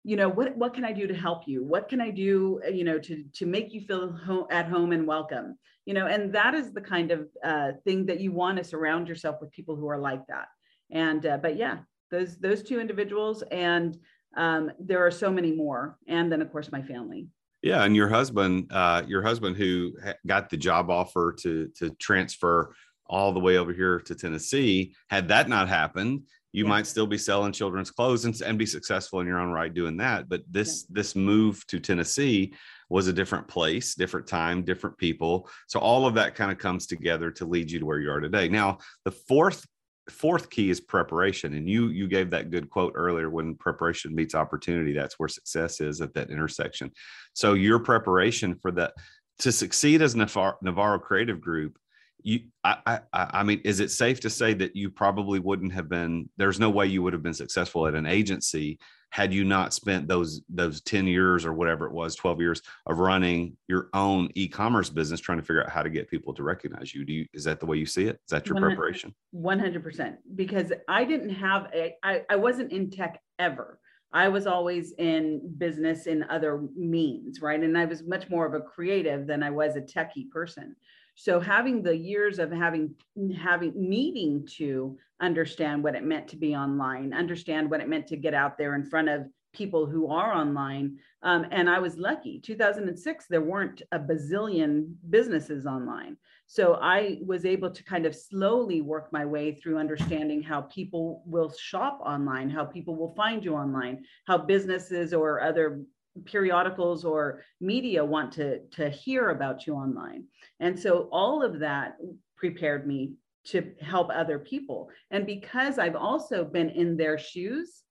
you know, what what can I do to help you? What can I do, uh, you know, to to make you feel at home and welcome? You know, and that is the kind of uh, thing that you want to surround yourself with people who are like that. And uh, but yeah, those those two individuals and um, there are so many more and then of course my family Yeah, and your husband, uh, your husband who got the job offer to to transfer all the way over here to Tennessee, had that not happened, you Yeah. might still be selling children's clothes and, and be successful in your own right doing that. But this this move to Tennessee was a different place, different time, different people. So all of that kind of comes together to lead you to where you are today. Now, the fourth fourth key is preparation and you you gave that good quote earlier when preparation meets opportunity that's where success is at that intersection so your preparation for that to succeed as navarro, navarro creative group you I, I i mean is it safe to say that you probably wouldn't have been there's no way you would have been successful at an agency had you not spent those those 10 years or whatever it was 12 years of running your own e-commerce business trying to figure out how to get people to recognize you? Do you is that the way you see it? Is that your One- preparation? 100% because i didn't have a I, I wasn't in tech ever. I was always in business in other means right? And i was much more of a creative than i was a techie person so having the years of having having needing to understand what it meant to be online understand what it meant to get out there in front of people who are online um, and i was lucky. 2006 there weren't a bazillion businesses online. So i was able to kind of slowly work my way through understanding how people will shop online how people will find you online how businesses or other periodicals or media want to to hear about you online and so all of that prepared me to help other people and because i've also been in their shoes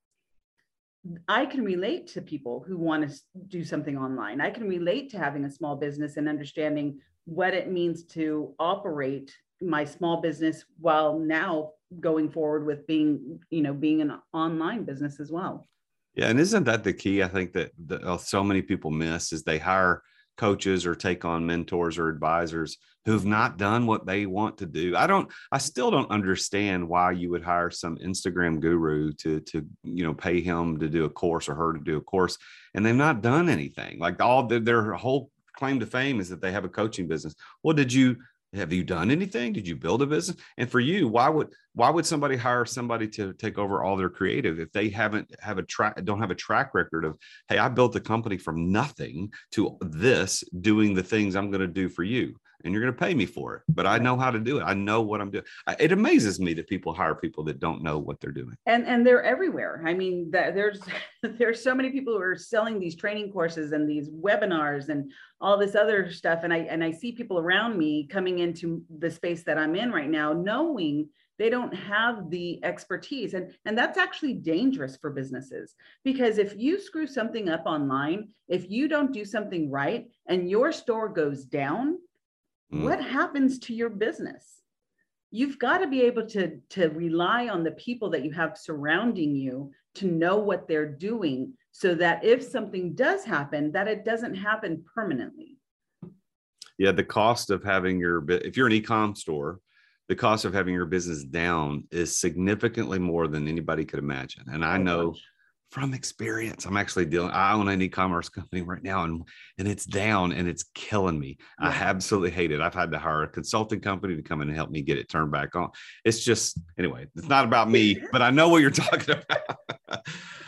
I can relate to people who want to do something online. I can relate to having a small business and understanding what it means to operate my small business while now going forward with being, you know, being an online business as well. Yeah, and isn't that the key? I think that, that uh, so many people miss is they hire coaches or take on mentors or advisors who've not done what they want to do. I don't I still don't understand why you would hire some Instagram guru to to you know pay him to do a course or her to do a course and they've not done anything. Like all their, their whole claim to fame is that they have a coaching business. Well, did you have you done anything? Did you build a business? And for you why would why would somebody hire somebody to take over all their creative if they haven't have a track don't have a track record of hey i built a company from nothing to this doing the things i'm going to do for you and you're going to pay me for it but i know how to do it. I know what i'm doing. It amazes me that people hire people that don't know what they're doing. And and they're everywhere. I mean there's there's so many people who are selling these training courses and these webinars and all this other stuff. And i and i see people around me coming into the space that i'm in right now knowing they don't have the expertise. And and that's actually dangerous for businesses because if you screw something up online if you don't do something right and your store goes down Mm. what happens to your business you've got to be able to to rely on the people that you have surrounding you to know what they're doing so that if something does happen that it doesn't happen permanently yeah the cost of having your if you're an e-com store the cost of having your business down is significantly more than anybody could imagine and i know. From experience i'm actually dealing i own an e-commerce company right now and and it's down and it's killing me i absolutely hate it i've had to hire a consulting company to come in and help me get it turned back on it's just anyway it's not about me but i know what you're talking about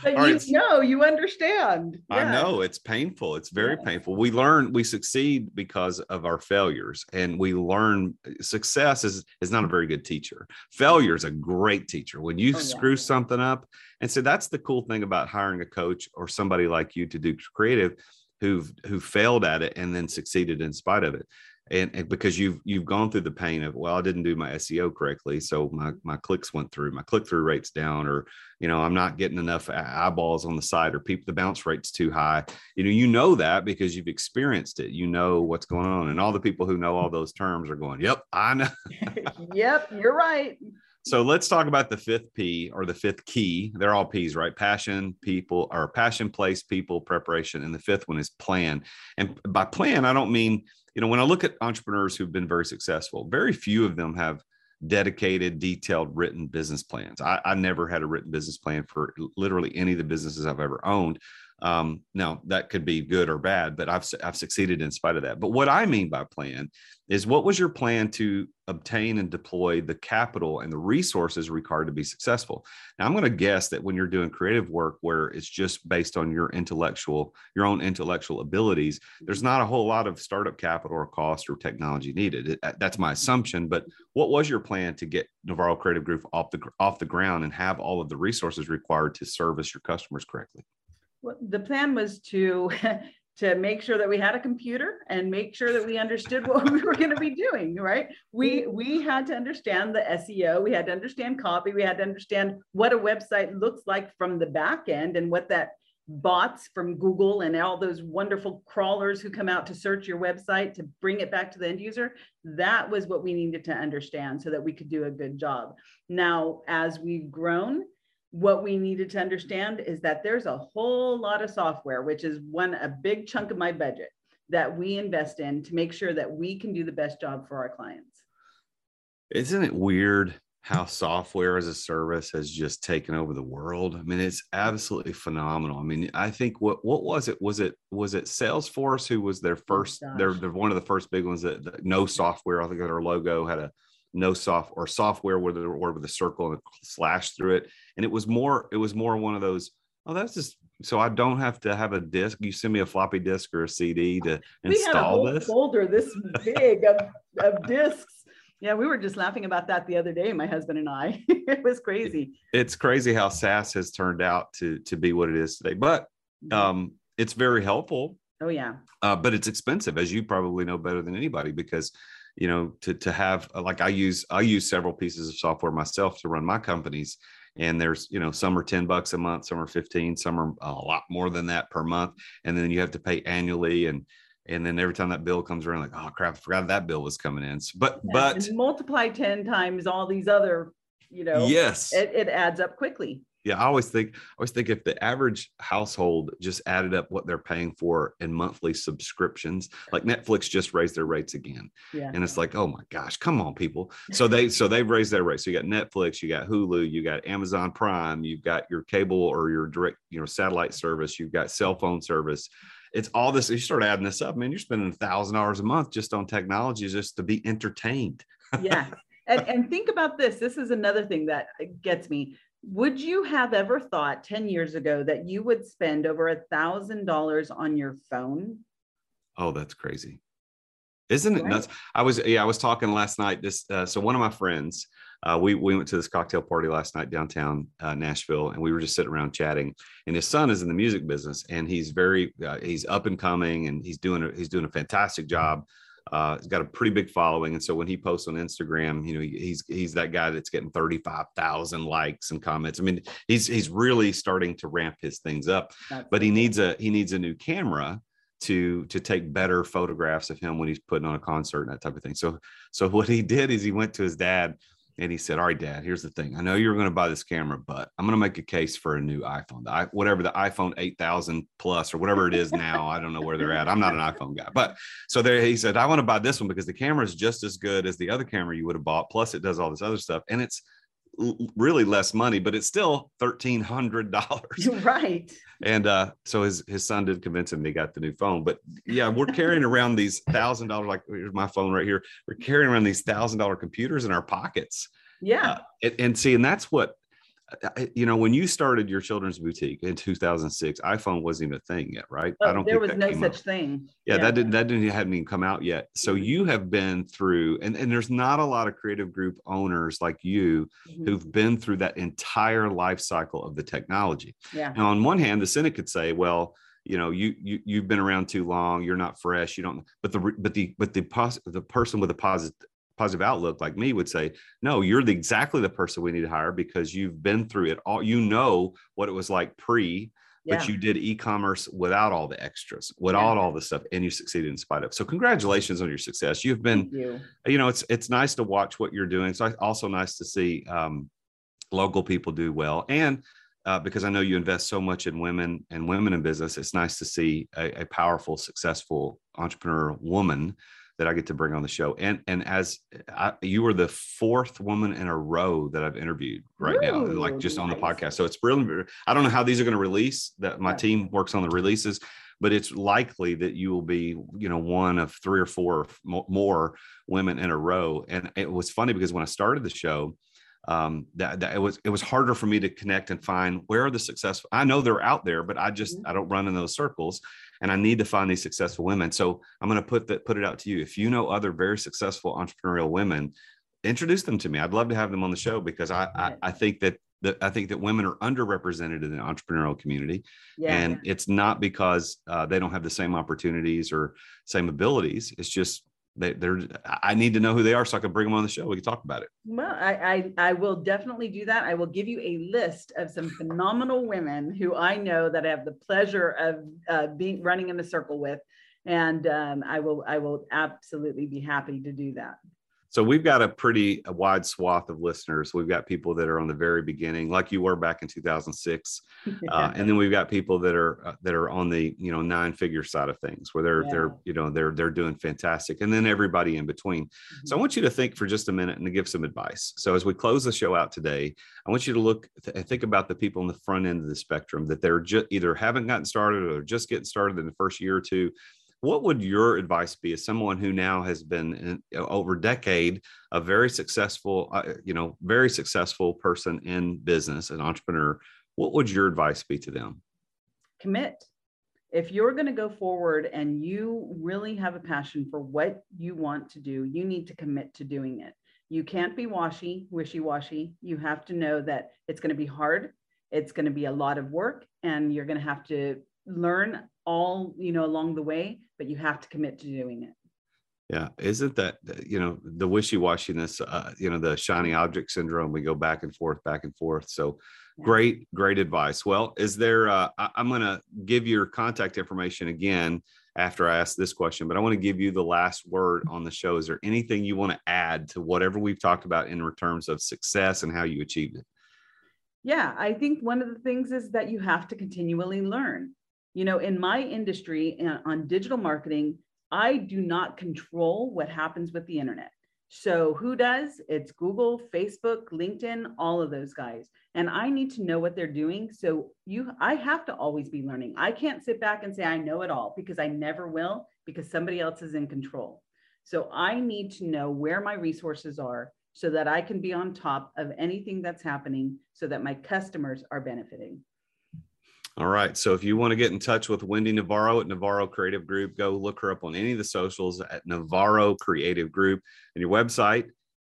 but All you right. know you understand I know it's painful. It's very Yes. painful. We learn, we succeed because of our failures, and we learn. Success is is not a very good teacher. Failure is a great teacher. When you Oh, yeah. screw something up, and so that's the cool thing about hiring a coach or somebody like you to do creative, who've who failed at it and then succeeded in spite of it. and, and, because you've you've gone through the pain of well i didn't do my seo correctly so my my clicks went through my click-through rates down or you know i'm not getting enough eyeballs on the site or people the bounce rates too high. You know you know that because you've experienced it. You know what's going on. And all the people who know all those terms are going yep i know. Yep you're right so let's talk about the fifth P or the fifth key. They're all P's, right? Passion, people, or passion, place, people, preparation. And the fifth one is plan. And by plan, I don't mean, you know, when I look at entrepreneurs who've been very successful, very few of them have dedicated, detailed, written business plans. I, I never had a written business plan for literally any of the businesses I've ever owned. Um, now that could be good or bad, but I've I've succeeded in spite of that. But what I mean by plan is what was your plan to obtain and deploy the capital and the resources required to be successful? Now I'm going to guess that when you're doing creative work where it's just based on your intellectual, your own intellectual abilities, there's not a whole lot of startup capital or cost or technology needed. It, uh, that's my assumption. But what was your plan to get Navarro Creative Group off the off the ground and have all of the resources required to service your customers correctly? Well, the plan was to to make sure that we had a computer and make sure that we understood what we were going to be doing right? We we had to understand the seo we had to understand copy we had to understand what a website looks like from the back end and what that bots from google and all those wonderful crawlers who come out to search your website to bring it back to the end user that was what we needed to understand so that we could do a good job. Now as we've grown what we needed to understand is that there's a whole lot of software, which is one a big chunk of my budget that we invest in to make sure that we can do the best job for our clients. Isn't it weird how software as a service has just taken over the world? I mean, it's absolutely phenomenal. I mean, I think what what was it? Was it was it Salesforce who was their oh first? Oh, they're, they're one of the first big ones that, that no software. I think their logo had a no soft or software with a word with a circle and a slash through it. And it was more, it was more one of those, oh, that's just so I don't have to have a disk. You send me a floppy disk or a CD to we install had a this folder this big of, of discs. Yeah, we were just laughing about that the other day, my husband and I. it was crazy. It's crazy how SaaS has turned out to to be what it is today. But mm-hmm. um, it's very helpful. Oh yeah. Uh, but it's expensive, as you probably know better than anybody, because you know to to have uh, like i use i use several pieces of software myself to run my companies and there's you know some are 10 bucks a month some are 15 some are a lot more than that per month and then you have to pay annually and and then every time that bill comes around like oh crap i forgot that bill was coming in. But yeah, but multiply 10 times all these other you know yes. it, it adds up quickly yeah, I always think I always think if the average household just added up what they're paying for in monthly subscriptions, like Netflix just raised their rates again. Yeah. And it's like, oh my gosh, come on, people. So they so they've raised their rates. So you got Netflix, you got Hulu, you got Amazon Prime, you've got your cable or your direct, you know, satellite service, you've got cell phone service. It's all this. You start adding this up, man. You're spending a thousand dollars a month just on technology just to be entertained. yeah. And, and think about this. This is another thing that gets me would you have ever thought 10 years ago that you would spend over a thousand dollars on your phone? Oh, that's crazy. Isn't it right? nuts? I was, yeah, I was talking last night. This, uh, so one of my friends, uh, we, we went to this cocktail party last night downtown uh, Nashville, and we were just sitting around chatting. And his son is in the music business, and he's very uh, he's up and coming, and he's doing a, he's doing a fantastic job uh, he's got a pretty big following, and so when he posts on Instagram, you know, he's he's that guy that's getting thirty five thousand likes and comments. I mean, he's he's really starting to ramp his things up, that's but he needs a he needs a new camera to to take better photographs of him when he's putting on a concert and that type of thing. So so what he did is he went to his dad and he said, "All right, Dad. Here's the thing. I know you're going to buy this camera, but I'm going to make a case for a new iPhone. The, whatever the iPhone 8000 Plus or whatever it is now. I don't know where they're at. I'm not an iPhone guy, but so there he said, I want to buy this one because the camera is just as good as the other camera you would have bought. Plus, it does all this other stuff, and it's really less money, but it's still thirteen hundred dollars. Right. And uh, so his his son did convince him he got the new phone. But yeah, we're carrying around these thousand dollars. Like here's my phone right here. We're carrying around these thousand dollar computers in our pockets. Yeah. Uh, and, and see, and that's what you know, when you started your children's boutique in 2006, iPhone wasn't even a thing yet, right? Oh, I don't. There was no such up. thing. Yeah, yeah, that didn't that didn't hadn't even come out yet. So mm-hmm. you have been through, and and there's not a lot of creative group owners like you mm-hmm. who've been through that entire life cycle of the technology. Yeah. Now, on one hand, the cynic could say, well, you know you you you've been around too long you're not fresh you don't but the but the but the pos- the person with a positive positive outlook like me would say no you're the exactly the person we need to hire because you've been through it all you know what it was like pre yeah. but you did e-commerce without all the extras without yeah. all the stuff and you succeeded in spite of so congratulations on your success you've been you. you. know it's it's nice to watch what you're doing so also nice to see um, local people do well and uh, because I know you invest so much in women and women in business. It's nice to see a, a, powerful, successful entrepreneur woman that I get to bring on the show. And and as I, you are the fourth woman in a row that I've interviewed right Ooh, now, like just nice. on the podcast. So it's brilliant. I don't know how these are going to release. That my team works on the releases, but it's likely that you will be, you know, one of three or four more women in a row. And it was funny because when I started the show um, that, that, it was it was harder for me to connect and find where are the successful. I know they're out there, but I just mm-hmm. I don't run in those circles, and I need to find these successful women. So I'm going to put that put it out to you. If you know other very successful entrepreneurial women, introduce them to me. I'd love to have them on the show because I I, I think that that I think that women are underrepresented in the entrepreneurial community, yeah. and it's not because uh, they don't have the same opportunities or same abilities. It's just they, they're i need to know who they are so i can bring them on the show. We can talk about it. Well I, I, I will definitely do that. I will give you a list of some phenomenal women who i know that i have the pleasure of uh, being running in the circle with. And um, i will i will absolutely be happy to do that so we've got a pretty a wide swath of listeners. We've got people that are on the very beginning, like you were back in 2006, uh, and then we've got people that are uh, that are on the you know nine figure side of things, where they're yeah. they're you know they're they're doing fantastic, and then everybody in between. Mm-hmm. So I mm-hmm. want you to think for just a minute and to give some advice. So as we close the show out today, I want you to look th- think about the people on the front end of the spectrum that they're just either haven't gotten started or just getting started in the first year or two what would your advice be as someone who now has been in, over a decade a very successful, uh, you know, very successful person in business, an entrepreneur? What would your advice be to them? Commit. If you're going to go forward and you really have a passion for what you want to do, you need to commit to doing it. You can't be washy, wishy washy. You have to know that it's going to be hard. It's going to be a lot of work, and you're going to have to learn all you know along the way but you have to commit to doing it. Yeah. Isn't that you know the wishy-washiness uh, you know the shiny object syndrome we go back and forth back and forth. So yeah. great great advice. Well is there uh, I, i'm going to give your contact information again after i ask this question but i want to give you the last word on the show. Is there anything you want to add to whatever we've talked about in terms of success and how you achieved it? Yeah. I think one of the things is that you have to continually learn you know, in my industry and on digital marketing, I do not control what happens with the internet. So who does? It's Google, Facebook, LinkedIn, all of those guys. And I need to know what they're doing. So you I have to always be learning. I can't sit back and say I know it all because I never will because somebody else is in control. So I need to know where my resources are so that I can be on top of anything that's happening so that my customers are benefiting. All right. So if you want to get in touch with Wendy Navarro at Navarro Creative Group, go look her up on any of the socials at Navarro Creative Group. And your website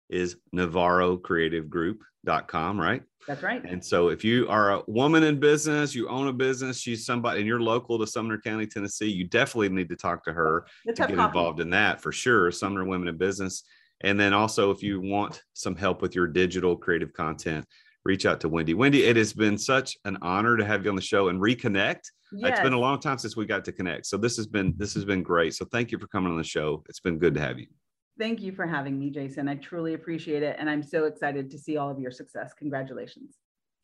is navarrocreativegroup.com, right? That's right. And so if you are a woman in business, you own a business, she's somebody and you're local to Sumner County, Tennessee, you definitely need to talk to her Let's to get coffee. involved in that for sure. Sumner Women in Business. And then also if you want some help with your digital creative content, reach out to Wendy. Wendy, it has been such an honor to have you on the show and reconnect. Yes. It's been a long time since we got to connect. So this has been this has been great. So thank you for coming on the show. It's been good to have you. Thank you for having me, Jason. I truly appreciate it. And I'm so excited to see all of your success. Congratulations.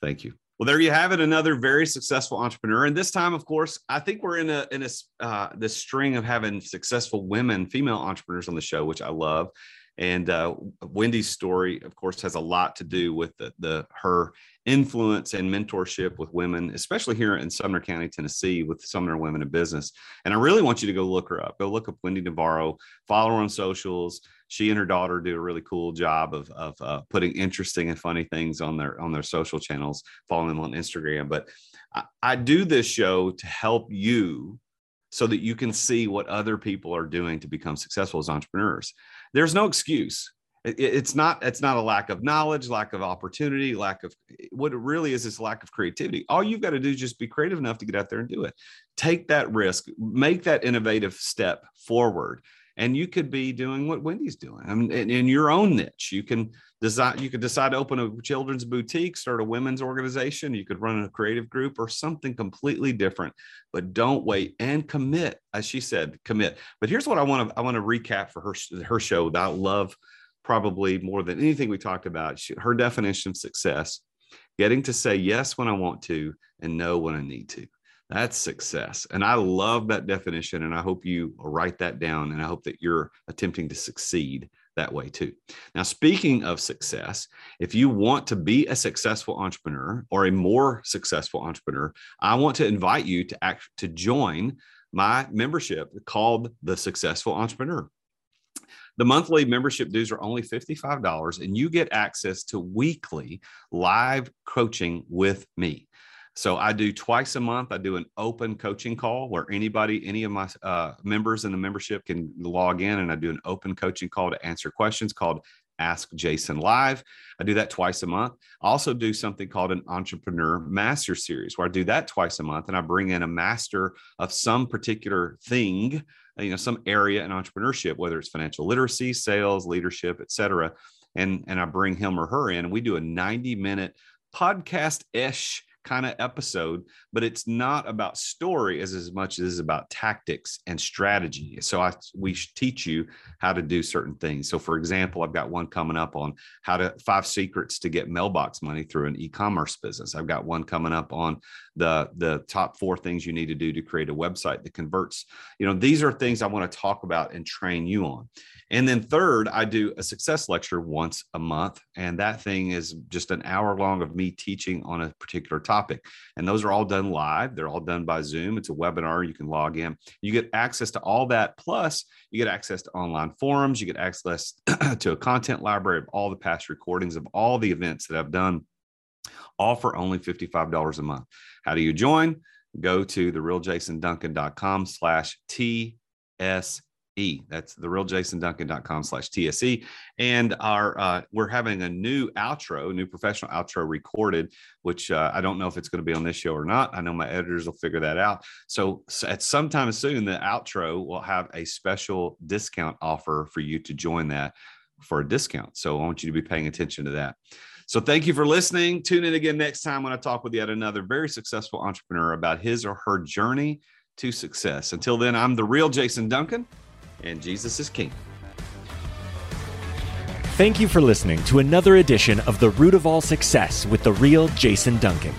Thank you. Well, there you have it. Another very successful entrepreneur. And this time, of course, I think we're in a in a uh, this string of having successful women, female entrepreneurs on the show, which I love. And uh, Wendy's story, of course, has a lot to do with the, the her influence and mentorship with women, especially here in Sumner County, Tennessee, with Sumner Women in Business. And I really want you to go look her up. Go look up Wendy Navarro, follow her on socials. She and her daughter do a really cool job of, of uh, putting interesting and funny things on their on their social channels. Follow them on Instagram. But I, I do this show to help you so that you can see what other people are doing to become successful as entrepreneurs there's no excuse. It's not it's not a lack of knowledge lack of opportunity lack of what it really is is lack of creativity. All you've got to do is just be creative enough to get out there and do it. Take that risk make that innovative step forward and you could be doing what wendy's doing. I mean, in, in your own niche you can decide you could decide to open a children's boutique start a women's organization you could run a creative group or something completely different but don't wait and commit as she said commit. But here's what i want to i want to recap for her her show that i love probably more than anything we talked about, she, her definition of success, getting to say yes when I want to and no when I need to. That's success. And I love that definition. And I hope you write that down. And I hope that you're attempting to succeed that way too. Now, speaking of success, if you want to be a successful entrepreneur or a more successful entrepreneur, I want to invite you to act to join my membership called the Successful Entrepreneur. The monthly membership dues are only $55, and you get access to weekly live coaching with me. So I do twice a month. I do an open coaching call where anybody, any of my uh, members in the membership can log in, and I do an open coaching call to answer questions called Ask Jason Live. I do that twice a month. I also do something called an Entrepreneur Master Series, where I do that twice a month, and I bring in a master of some particular thing you know some area in entrepreneurship whether it's financial literacy sales leadership et cetera and and i bring him or her in and we do a 90 minute podcast ish kind of episode, but it's not about story as, as much as it is about tactics and strategy. So I we teach you how to do certain things. So for example, I've got one coming up on how to five secrets to get mailbox money through an e-commerce business. I've got one coming up on the the top four things you need to do to create a website that converts. You know, these are things I want to talk about and train you on. And then third, I do a success lecture once a month. And that thing is just an hour long of me teaching on a particular topic. And those are all done live. They're all done by Zoom. It's a webinar. You can log in. You get access to all that. Plus, you get access to online forums. You get access to a content library of all the past recordings of all the events that I've done, all for only $55 a month. How do you join? Go to therealjasonduncan.com slash TS E. That's the realjasonduncan.com slash TSE. And our uh, we're having a new outro, new professional outro recorded, which uh, I don't know if it's going to be on this show or not. I know my editors will figure that out. So, so at some time soon, the outro will have a special discount offer for you to join that for a discount. So I want you to be paying attention to that. So thank you for listening. Tune in again next time when I talk with yet another very successful entrepreneur about his or her journey to success. Until then, I'm the real Jason Duncan and Jesus is King. Thank you for listening to another edition of The Root of All Success with the real Jason Duncan.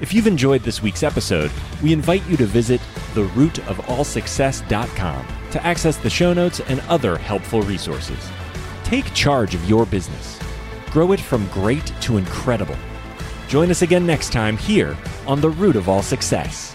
If you've enjoyed this week's episode, we invite you to visit therootofallsuccess.com to access the show notes and other helpful resources. Take charge of your business. Grow it from great to incredible. Join us again next time here on The Root of All Success.